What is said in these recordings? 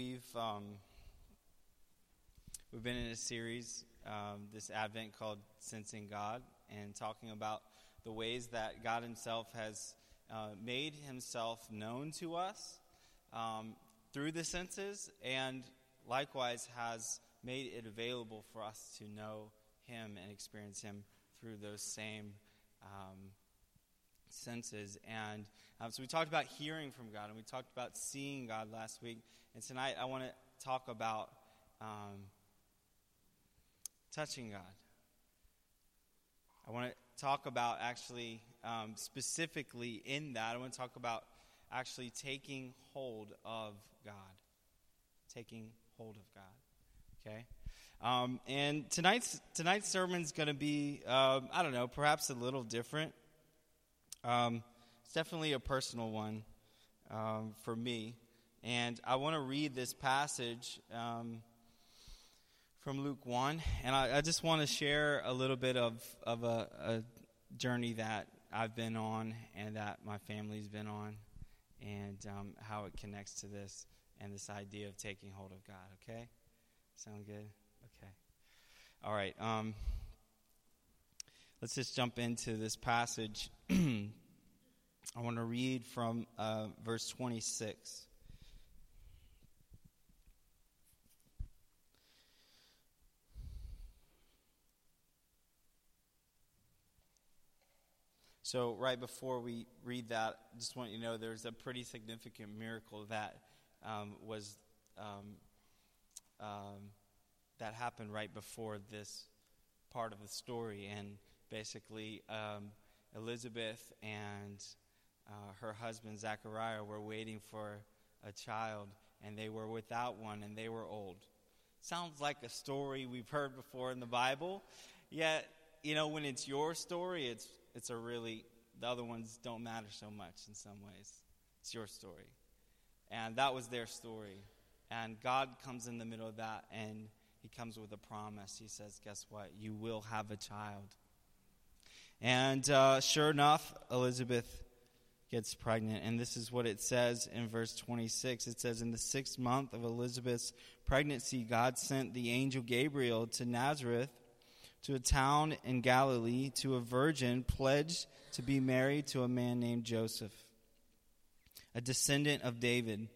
we've um, we've been in a series um, this Advent called "Sensing God" and talking about the ways that God Himself has uh, made Himself known to us um, through the senses, and likewise has made it available for us to know Him and experience Him through those same um, senses. And um, so we talked about hearing from God, and we talked about seeing God last week. And tonight I want to talk about um, touching God. I want to talk about actually um, specifically in that. I want to talk about actually taking hold of God. Taking hold of God. Okay? Um, and tonight's tonight's sermon is going to be, um, I don't know, perhaps a little different. Um, it's definitely a personal one um, for me. And I want to read this passage um, from Luke 1. And I, I just want to share a little bit of, of a, a, journey that I've been on and that my family's been on, and um, how it connects to this and this idea of taking hold of God. Okay? Sound good? Okay. All right. Let's just jump into this passage. I want to read from uh, verse 26. So, right before we read that, I just want you to know there's a pretty significant miracle that um, was um, um, that happened right before this part of the story, and basically um, Elizabeth and uh, her husband Zachariah were waiting for a child, and they were without one, and they were old. Sounds like a story we've heard before in the Bible, yet you know when it's your story, it's it's a really the other ones don't matter so much in some ways. It's your story, and that was their story, and God comes in the middle of that, and He comes with a promise. He says, "Guess what? You will have a child." And uh, sure enough, Elizabeth gets pregnant. And this is what it says in verse 26. It says, In the sixth month of Elizabeth's pregnancy, God sent the angel Gabriel to Nazareth, to a town in Galilee, to a virgin pledged to be married to a man named Joseph, a descendant of David.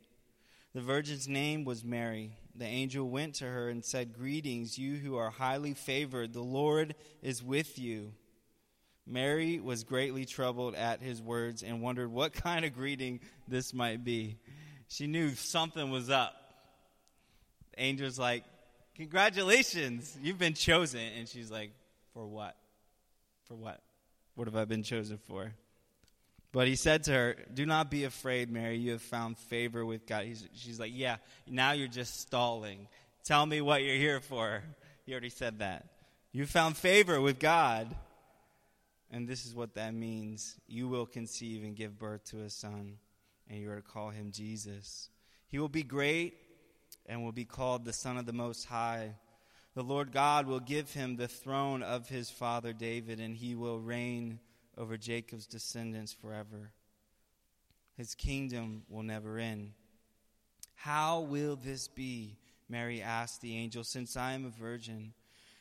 The virgin's name was Mary. The angel went to her and said, Greetings, you who are highly favored. The Lord is with you. Mary was greatly troubled at his words and wondered what kind of greeting this might be. She knew something was up. The angel's like, Congratulations, you've been chosen. And she's like, For what? For what? What have I been chosen for? But he said to her, Do not be afraid, Mary. You have found favor with God. He's, she's like, Yeah, now you're just stalling. Tell me what you're here for. He already said that. You found favor with God. And this is what that means you will conceive and give birth to a son, and you are to call him Jesus. He will be great and will be called the Son of the Most High. The Lord God will give him the throne of his father David, and he will reign over Jacob's descendants forever. His kingdom will never end. How will this be? Mary asked the angel, since I am a virgin.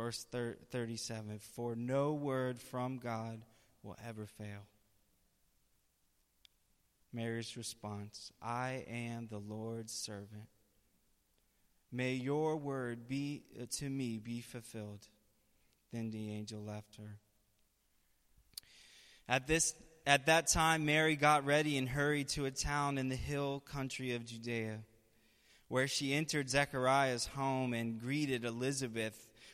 Verse 37 For no word from God will ever fail. Mary's response I am the Lord's servant. May your word be uh, to me be fulfilled. Then the angel left her. At this at that time Mary got ready and hurried to a town in the hill country of Judea, where she entered Zechariah's home and greeted Elizabeth.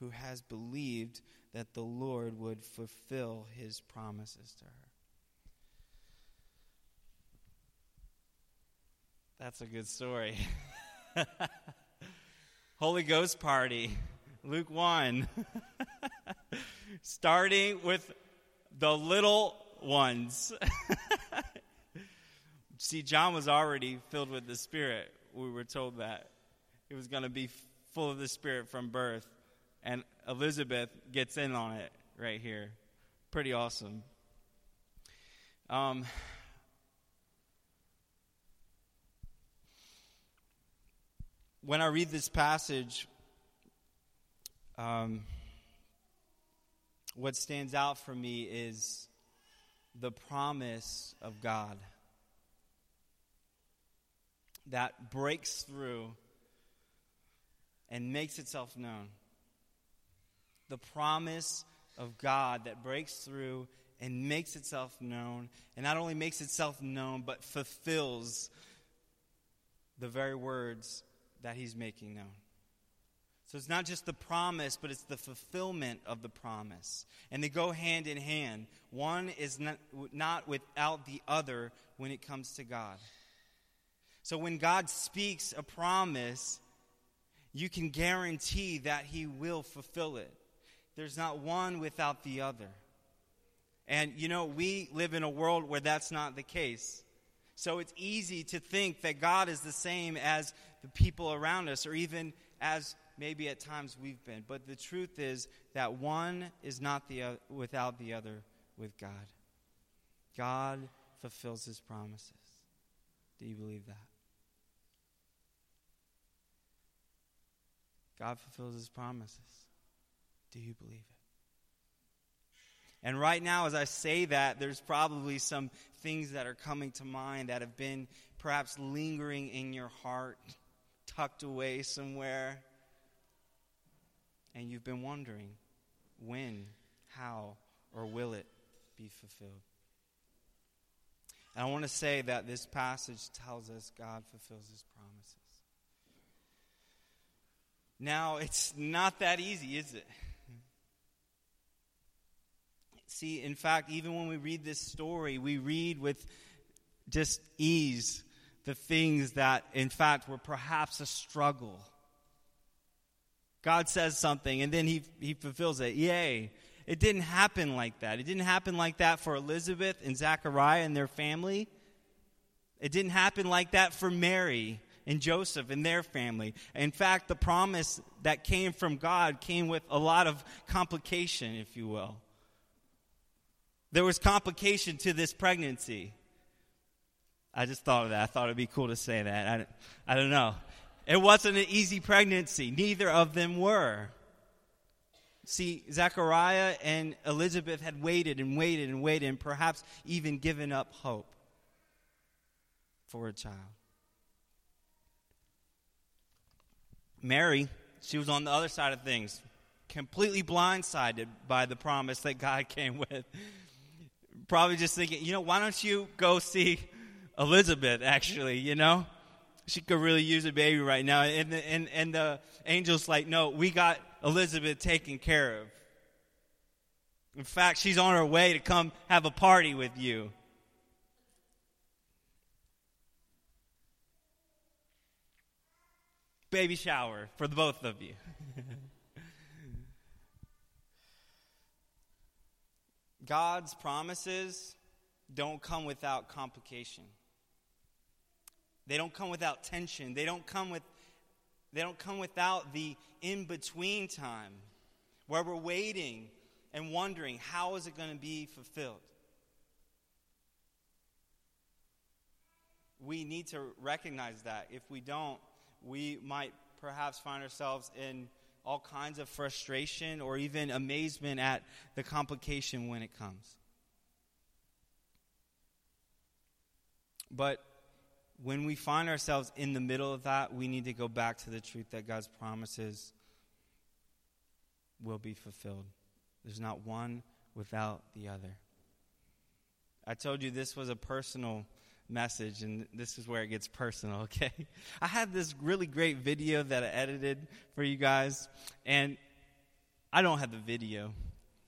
who has believed that the Lord would fulfill his promises to her. That's a good story. Holy Ghost party, Luke 1. Starting with the little ones. See, John was already filled with the Spirit. We were told that. He was going to be full of the Spirit from birth. And Elizabeth gets in on it right here. Pretty awesome. Um, when I read this passage, um, what stands out for me is the promise of God that breaks through and makes itself known. The promise of God that breaks through and makes itself known, and not only makes itself known, but fulfills the very words that he's making known. So it's not just the promise, but it's the fulfillment of the promise. And they go hand in hand. One is not, not without the other when it comes to God. So when God speaks a promise, you can guarantee that he will fulfill it. There's not one without the other. And you know, we live in a world where that's not the case. So it's easy to think that God is the same as the people around us, or even as maybe at times we've been. But the truth is that one is not the, uh, without the other with God. God fulfills his promises. Do you believe that? God fulfills his promises. Do you believe it? And right now, as I say that, there's probably some things that are coming to mind that have been perhaps lingering in your heart tucked away somewhere. And you've been wondering when, how, or will it be fulfilled? And I want to say that this passage tells us God fulfills his promises. Now, it's not that easy, is it? See, in fact, even when we read this story, we read with just ease the things that, in fact, were perhaps a struggle. God says something and then he, he fulfills it. Yay. It didn't happen like that. It didn't happen like that for Elizabeth and Zachariah and their family. It didn't happen like that for Mary and Joseph and their family. In fact, the promise that came from God came with a lot of complication, if you will. There was complication to this pregnancy. I just thought of that. I thought it'd be cool to say that. I, I don't know. It wasn't an easy pregnancy. Neither of them were. See, Zechariah and Elizabeth had waited and waited and waited and perhaps even given up hope for a child. Mary, she was on the other side of things, completely blindsided by the promise that God came with. Probably just thinking, you know, why don't you go see Elizabeth, actually, you know? She could really use a baby right now. And the, and, and the angel's like, no, we got Elizabeth taken care of. In fact, she's on her way to come have a party with you. Baby shower for the both of you. God's promises don't come without complication. They don't come without tension. They don't come with they don't come without the in-between time where we're waiting and wondering how is it going to be fulfilled. We need to recognize that. If we don't, we might perhaps find ourselves in all kinds of frustration or even amazement at the complication when it comes. But when we find ourselves in the middle of that, we need to go back to the truth that God's promises will be fulfilled. There's not one without the other. I told you this was a personal message, and this is where it gets personal, okay? I had this really great video that I edited for you guys, and I don't have the video.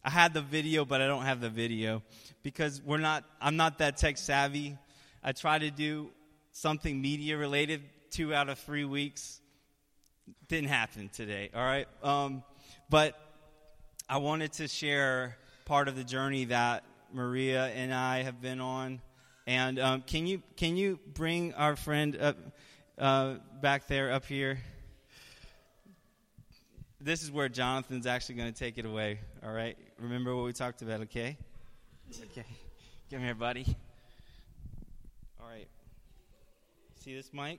I had the video, but I don't have the video because we're not, I'm not that tech savvy. I try to do something media related two out of three weeks. Didn't happen today, all right? Um, but I wanted to share part of the journey that Maria and I have been on. And um, can you can you bring our friend up uh, back there up here? This is where Jonathan's actually going to take it away. All right, remember what we talked about, okay? Okay, come here, buddy. All right. See this mic?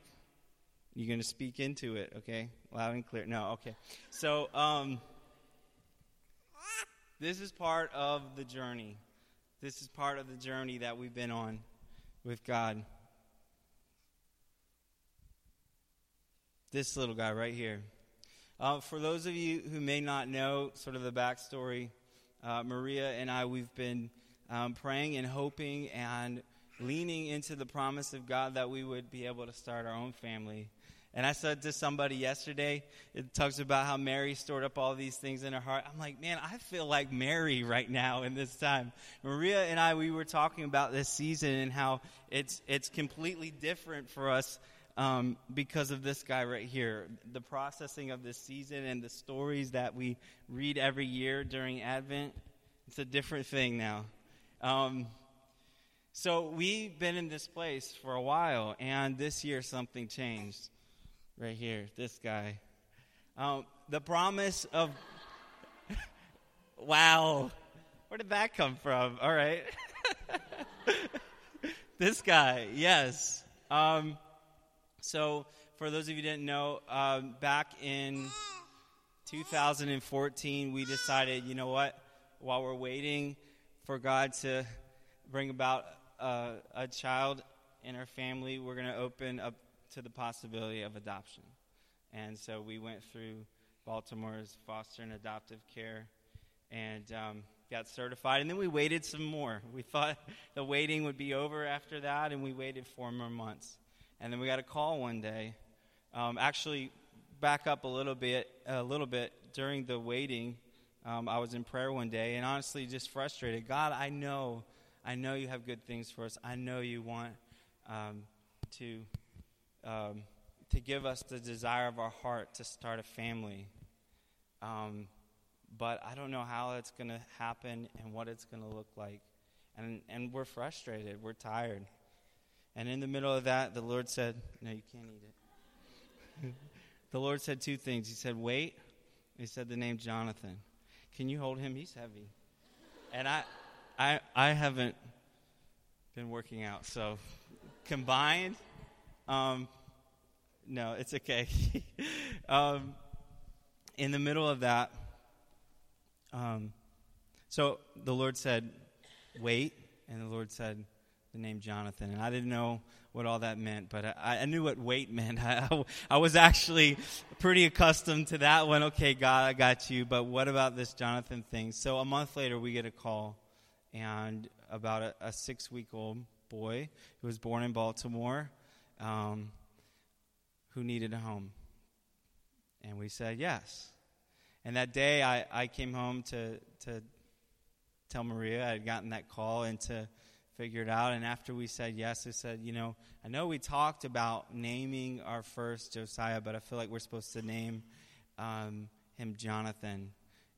You're going to speak into it, okay? Loud and clear. No, okay. So, um, this is part of the journey. This is part of the journey that we've been on with God. This little guy right here. Uh, for those of you who may not know sort of the backstory, uh, Maria and I, we've been um, praying and hoping and leaning into the promise of God that we would be able to start our own family. And I said to somebody yesterday, it talks about how Mary stored up all these things in her heart. I'm like, man, I feel like Mary right now in this time. Maria and I, we were talking about this season and how it's it's completely different for us um, because of this guy right here. The processing of this season and the stories that we read every year during Advent, it's a different thing now. Um, so we've been in this place for a while, and this year something changed right here, this guy. Um, the promise of. wow. Where did that come from? All right. this guy, yes. Um, so, for those of you didn't know, um, back in 2014, we decided, you know what? While we're waiting for God to bring about uh, a child in our family, we're going to open up to the possibility of adoption. And so we went through Baltimore's foster and adoptive care and um, got certified. And then we waited some more. We thought the waiting would be over after that, and we waited four more months. And then we got a call one day. Um, actually, back up a little bit. A little bit during the waiting, um, I was in prayer one day, and honestly, just frustrated. God, I know, I know you have good things for us. I know you want um, to um, to give us the desire of our heart to start a family. Um, but I don't know how it's going to happen and what it's going to look like. And, and we're frustrated. We're tired. And in the middle of that, the Lord said, No, you can't eat it. the Lord said two things. He said, Wait. He said the name Jonathan. Can you hold him? He's heavy. And I, I, I haven't been working out. So combined, um, no, it's okay. um, in the middle of that, um, so the Lord said, wait, and the Lord said the name Jonathan. And I didn't know what all that meant, but I, I knew what wait meant. I, I, was actually pretty accustomed to that one. Okay, God, I got you, but what about this Jonathan thing? So a month later, we get a call and about a, a six week old boy who was born in Baltimore um, who needed a home. And we said yes. And that day I, I came home to, to tell Maria I had gotten that call and to figure it out. And after we said yes, I said, you know, I know we talked about naming our first Josiah, but I feel like we're supposed to name um, him Jonathan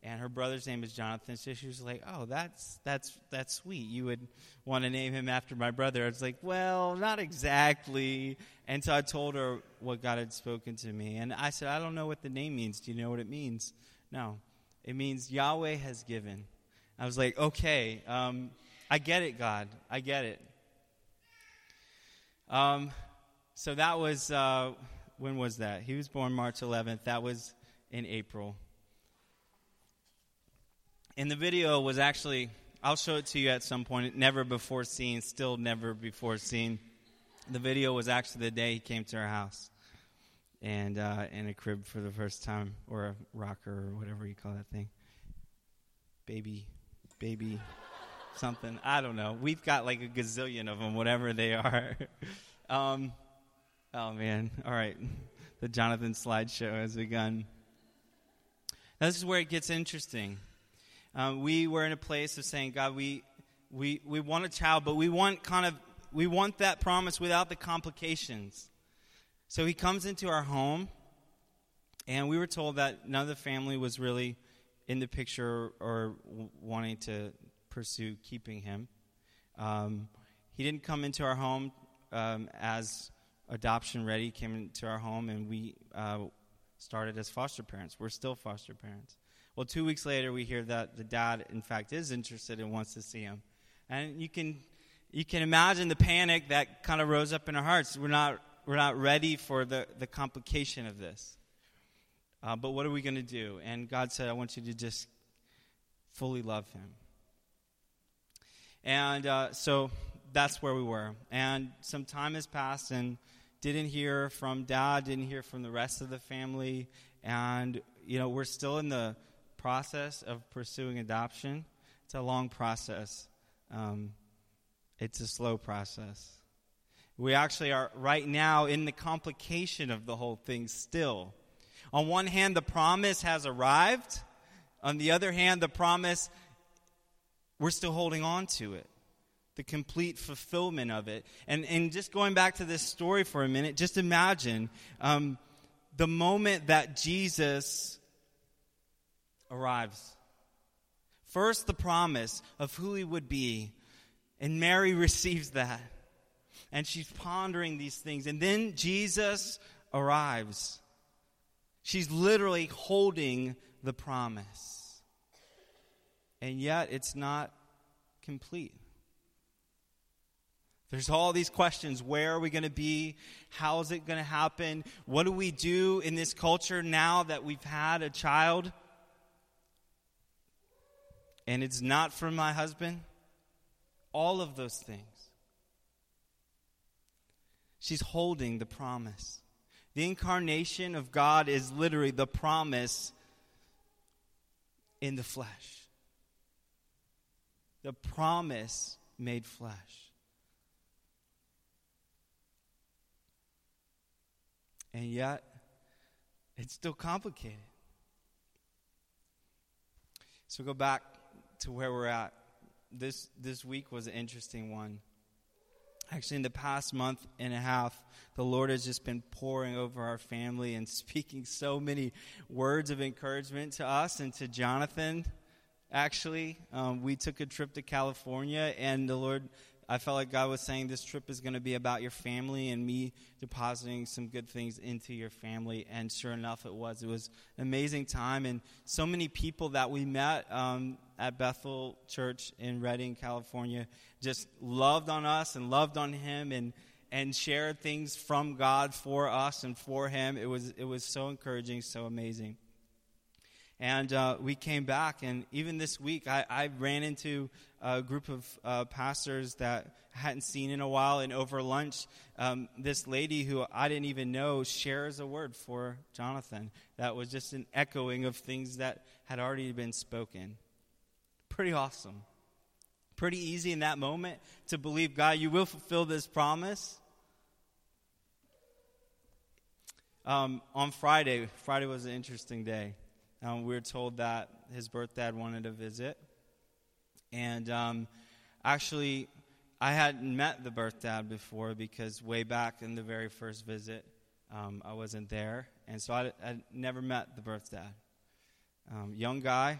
and her brother's name is Jonathan. So she was like, "Oh, that's that's that's sweet. You would want to name him after my brother." I was like, "Well, not exactly." And so I told her what God had spoken to me, and I said, "I don't know what the name means. Do you know what it means?" No, it means Yahweh has given. I was like, "Okay, um, I get it, God. I get it." Um, so that was uh, when was that? He was born March 11th. That was in April. And the video was actually, I'll show it to you at some point, never before seen, still never before seen. The video was actually the day he came to our house, and uh, in a crib for the first time, or a rocker, or whatever you call that thing. Baby, baby, something. I don't know. We've got like a gazillion of them, whatever they are. um, oh man! All right, the Jonathan slideshow has begun. Now, this is where it gets interesting. Um, we were in a place of saying, God, we, we, we want a child, but we want kind of we want that promise without the complications. So he comes into our home, and we were told that none of the family was really in the picture or wanting to pursue keeping him. Um, he didn't come into our home um, as adoption ready, came into our home, and we uh, started as foster parents. We're still foster parents. Well, two weeks later, we hear that the dad, in fact, is interested and wants to see him. And you can you can imagine the panic that kind of rose up in our hearts. We're not, we're not ready for the, the complication of this. Uh, but what are we going to do? And God said, I want you to just fully love him. And uh, so that's where we were. And some time has passed and didn't hear from dad, didn't hear from the rest of the family. And, you know, we're still in the process of pursuing adoption. It's a long process. Um, it's a slow process. We actually are right now in the complication of the whole thing still. On one hand, the promise has arrived. On the other hand, the promise, we're still holding on to it. The complete fulfillment of it. And, and just going back to this story for a minute, just imagine um, the moment that Jesus arrives. First, the promise of who he would be and Mary receives that. And she's pondering these things. And then Jesus arrives. She's literally holding the promise. And yet, it's not complete. There's all these questions. Where are we going to be? How is it going to happen? What do we do in this culture now that we've had a child? And it's not from my husband? all of those things. She's holding the promise. The incarnation of God is literally the promise in the flesh. The promise made flesh. And yet, it's still complicated. So go back to where we're at this this week was an interesting one. Actually, in the past month and a half, the Lord has just been pouring over our family and speaking so many words of encouragement to us and to Jonathan. Actually, um, we took a trip to California, and the Lord I felt like God was saying this trip is going to be about your family and me depositing some good things into your family. And sure enough, it was. It was an amazing time. And so many people that we met um, at Bethel Church in Redding, California, just loved on us and loved on Him and, and shared things from God for us and for Him. It was, it was so encouraging, so amazing. And uh, we came back, and even this week, I, I ran into a group of uh, pastors that I hadn't seen in a while. And over lunch, um, this lady who I didn't even know shares a word for Jonathan that was just an echoing of things that had already been spoken. Pretty awesome. Pretty easy in that moment to believe, God, you will fulfill this promise. Um, on Friday, Friday was an interesting day. Um, we were told that his birth dad wanted to visit. And um, actually, I hadn't met the birth dad before because way back in the very first visit, um, I wasn't there. And so I, I never met the birth dad. Um, young guy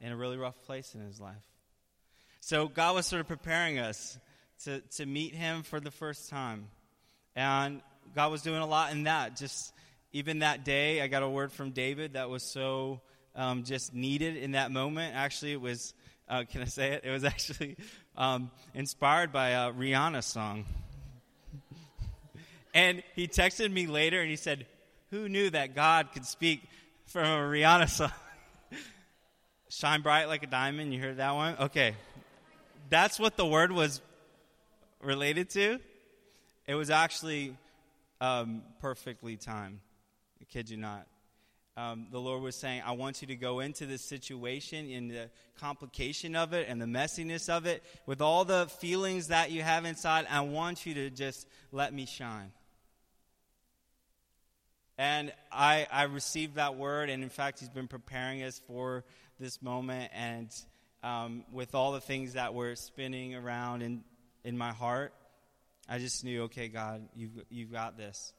in a really rough place in his life. So God was sort of preparing us to, to meet him for the first time. And God was doing a lot in that, just even that day, I got a word from David that was so um, just needed in that moment. Actually, it was, uh, can I say it? It was actually um, inspired by a Rihanna song. and he texted me later and he said, Who knew that God could speak from a Rihanna song? Shine bright like a diamond. You heard that one? Okay. That's what the word was related to. It was actually um, perfectly timed. I kid you not. Um, the Lord was saying, I want you to go into this situation in the complication of it and the messiness of it with all the feelings that you have inside. I want you to just let me shine. And I, I received that word, and in fact, He's been preparing us for this moment. And um, with all the things that were spinning around in, in my heart, I just knew, okay, God, you've, you've got this.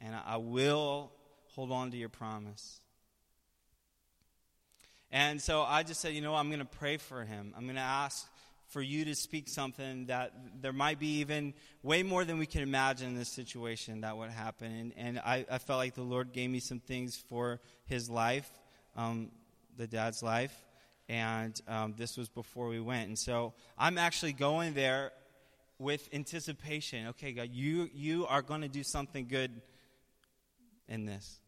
And I, I will hold on to your promise. And so I just said, you know, I'm going to pray for him. I'm going to ask for you to speak something that there might be even way more than we can imagine in this situation that would happen. And, and I, I felt like the Lord gave me some things for his life, um, the dad's life. And um, this was before we went. And so I'm actually going there with anticipation. Okay, God, you, you are going to do something good in this.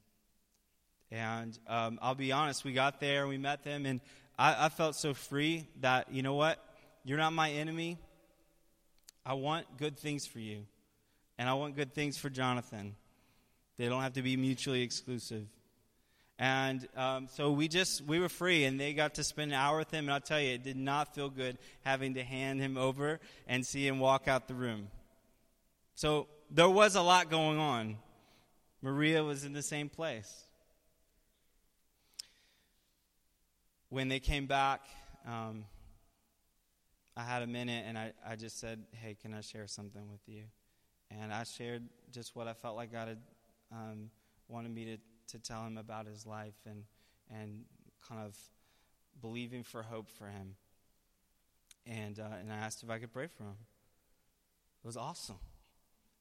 And um, I'll be honest, we got there, we met them, and I, I felt so free that, you know what? You're not my enemy. I want good things for you. And I want good things for Jonathan. They don't have to be mutually exclusive. And um, so we just, we were free, and they got to spend an hour with him. And I'll tell you, it did not feel good having to hand him over and see him walk out the room. So there was a lot going on. Maria was in the same place. When they came back, um, I had a minute and I, I just said, Hey, can I share something with you? And I shared just what I felt like God had um, wanted me to, to tell him about his life and, and kind of believing for hope for him. And, uh, and I asked if I could pray for him. It was awesome.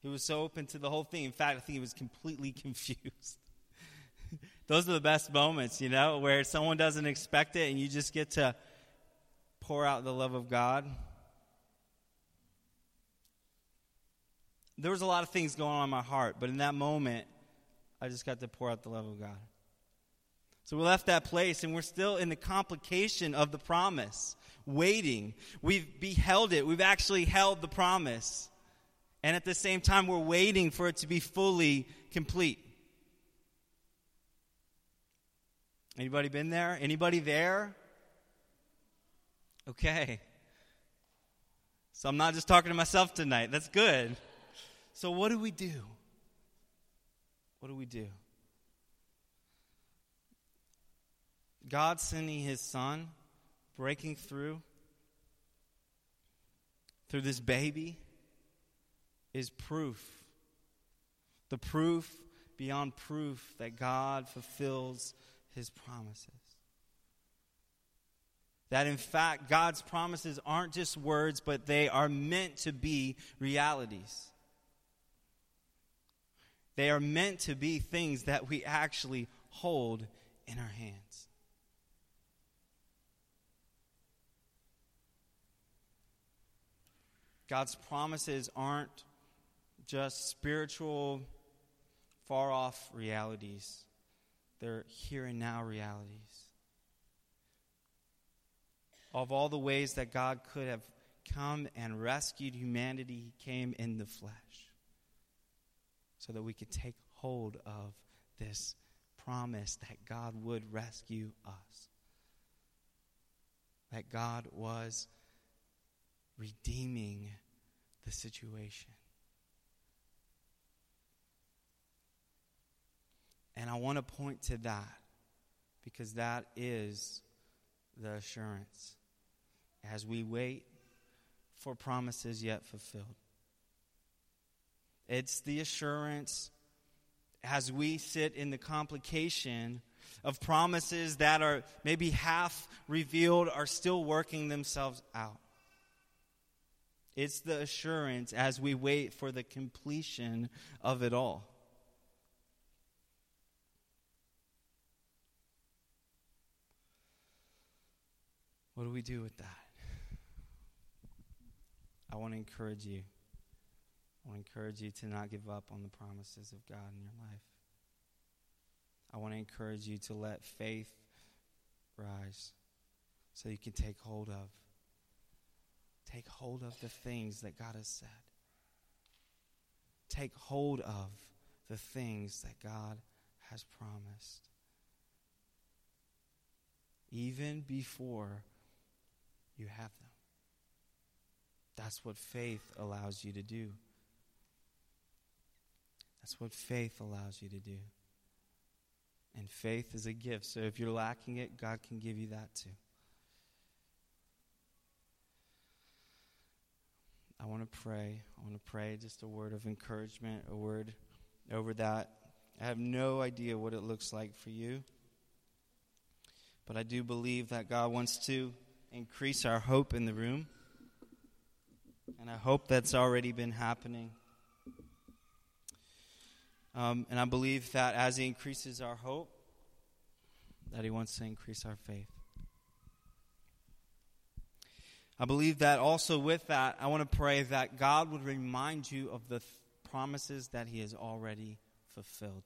He was so open to the whole thing. In fact, I think he was completely confused. Those are the best moments, you know, where someone doesn't expect it and you just get to pour out the love of God. There was a lot of things going on in my heart, but in that moment, I just got to pour out the love of God. So we left that place and we're still in the complication of the promise, waiting. We've beheld it, we've actually held the promise. And at the same time, we're waiting for it to be fully complete. Anybody been there? Anybody there? Okay. So I'm not just talking to myself tonight. That's good. So what do we do? What do we do? God sending his son, breaking through through this baby is proof. The proof beyond proof that God fulfills his promises. That in fact, God's promises aren't just words, but they are meant to be realities. They are meant to be things that we actually hold in our hands. God's promises aren't just spiritual, far off realities, they're here and now realities. Of all the ways that God could have come and rescued humanity, He came in the flesh so that we could take hold of this promise that God would rescue us. That God was redeeming the situation. And I want to point to that because that is the assurance as we wait for promises yet fulfilled. It's the assurance as we sit in the complication of promises that are maybe half revealed, are still working themselves out. It's the assurance as we wait for the completion of it all. What do we do with that? I want to encourage you. I want to encourage you to not give up on the promises of God in your life. I want to encourage you to let faith rise so you can take hold of. Take hold of the things that God has said. take hold of the things that God has promised. Even before you have them. That's what faith allows you to do. That's what faith allows you to do. And faith is a gift. So if you're lacking it, God can give you that too. I want to pray. I want to pray just a word of encouragement, a word over that. I have no idea what it looks like for you. But I do believe that God wants to increase our hope in the room. And I hope that's already been happening. Um, and I believe that as He increases our hope, that He wants to increase our faith. I believe that also with that, I want to pray that God would remind you of the th- promises that He has already fulfilled.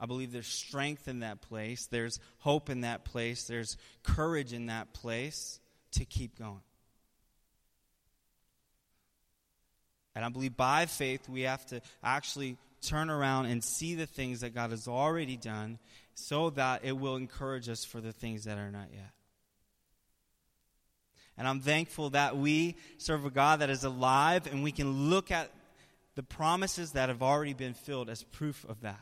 I believe there's strength in that place, there's hope in that place, there's courage in that place to keep going. And I believe by faith we have to actually turn around and see the things that God has already done so that it will encourage us for the things that are not yet. And I'm thankful that we serve a God that is alive and we can look at the promises that have already been filled as proof of that,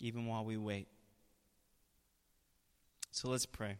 even while we wait. So let's pray.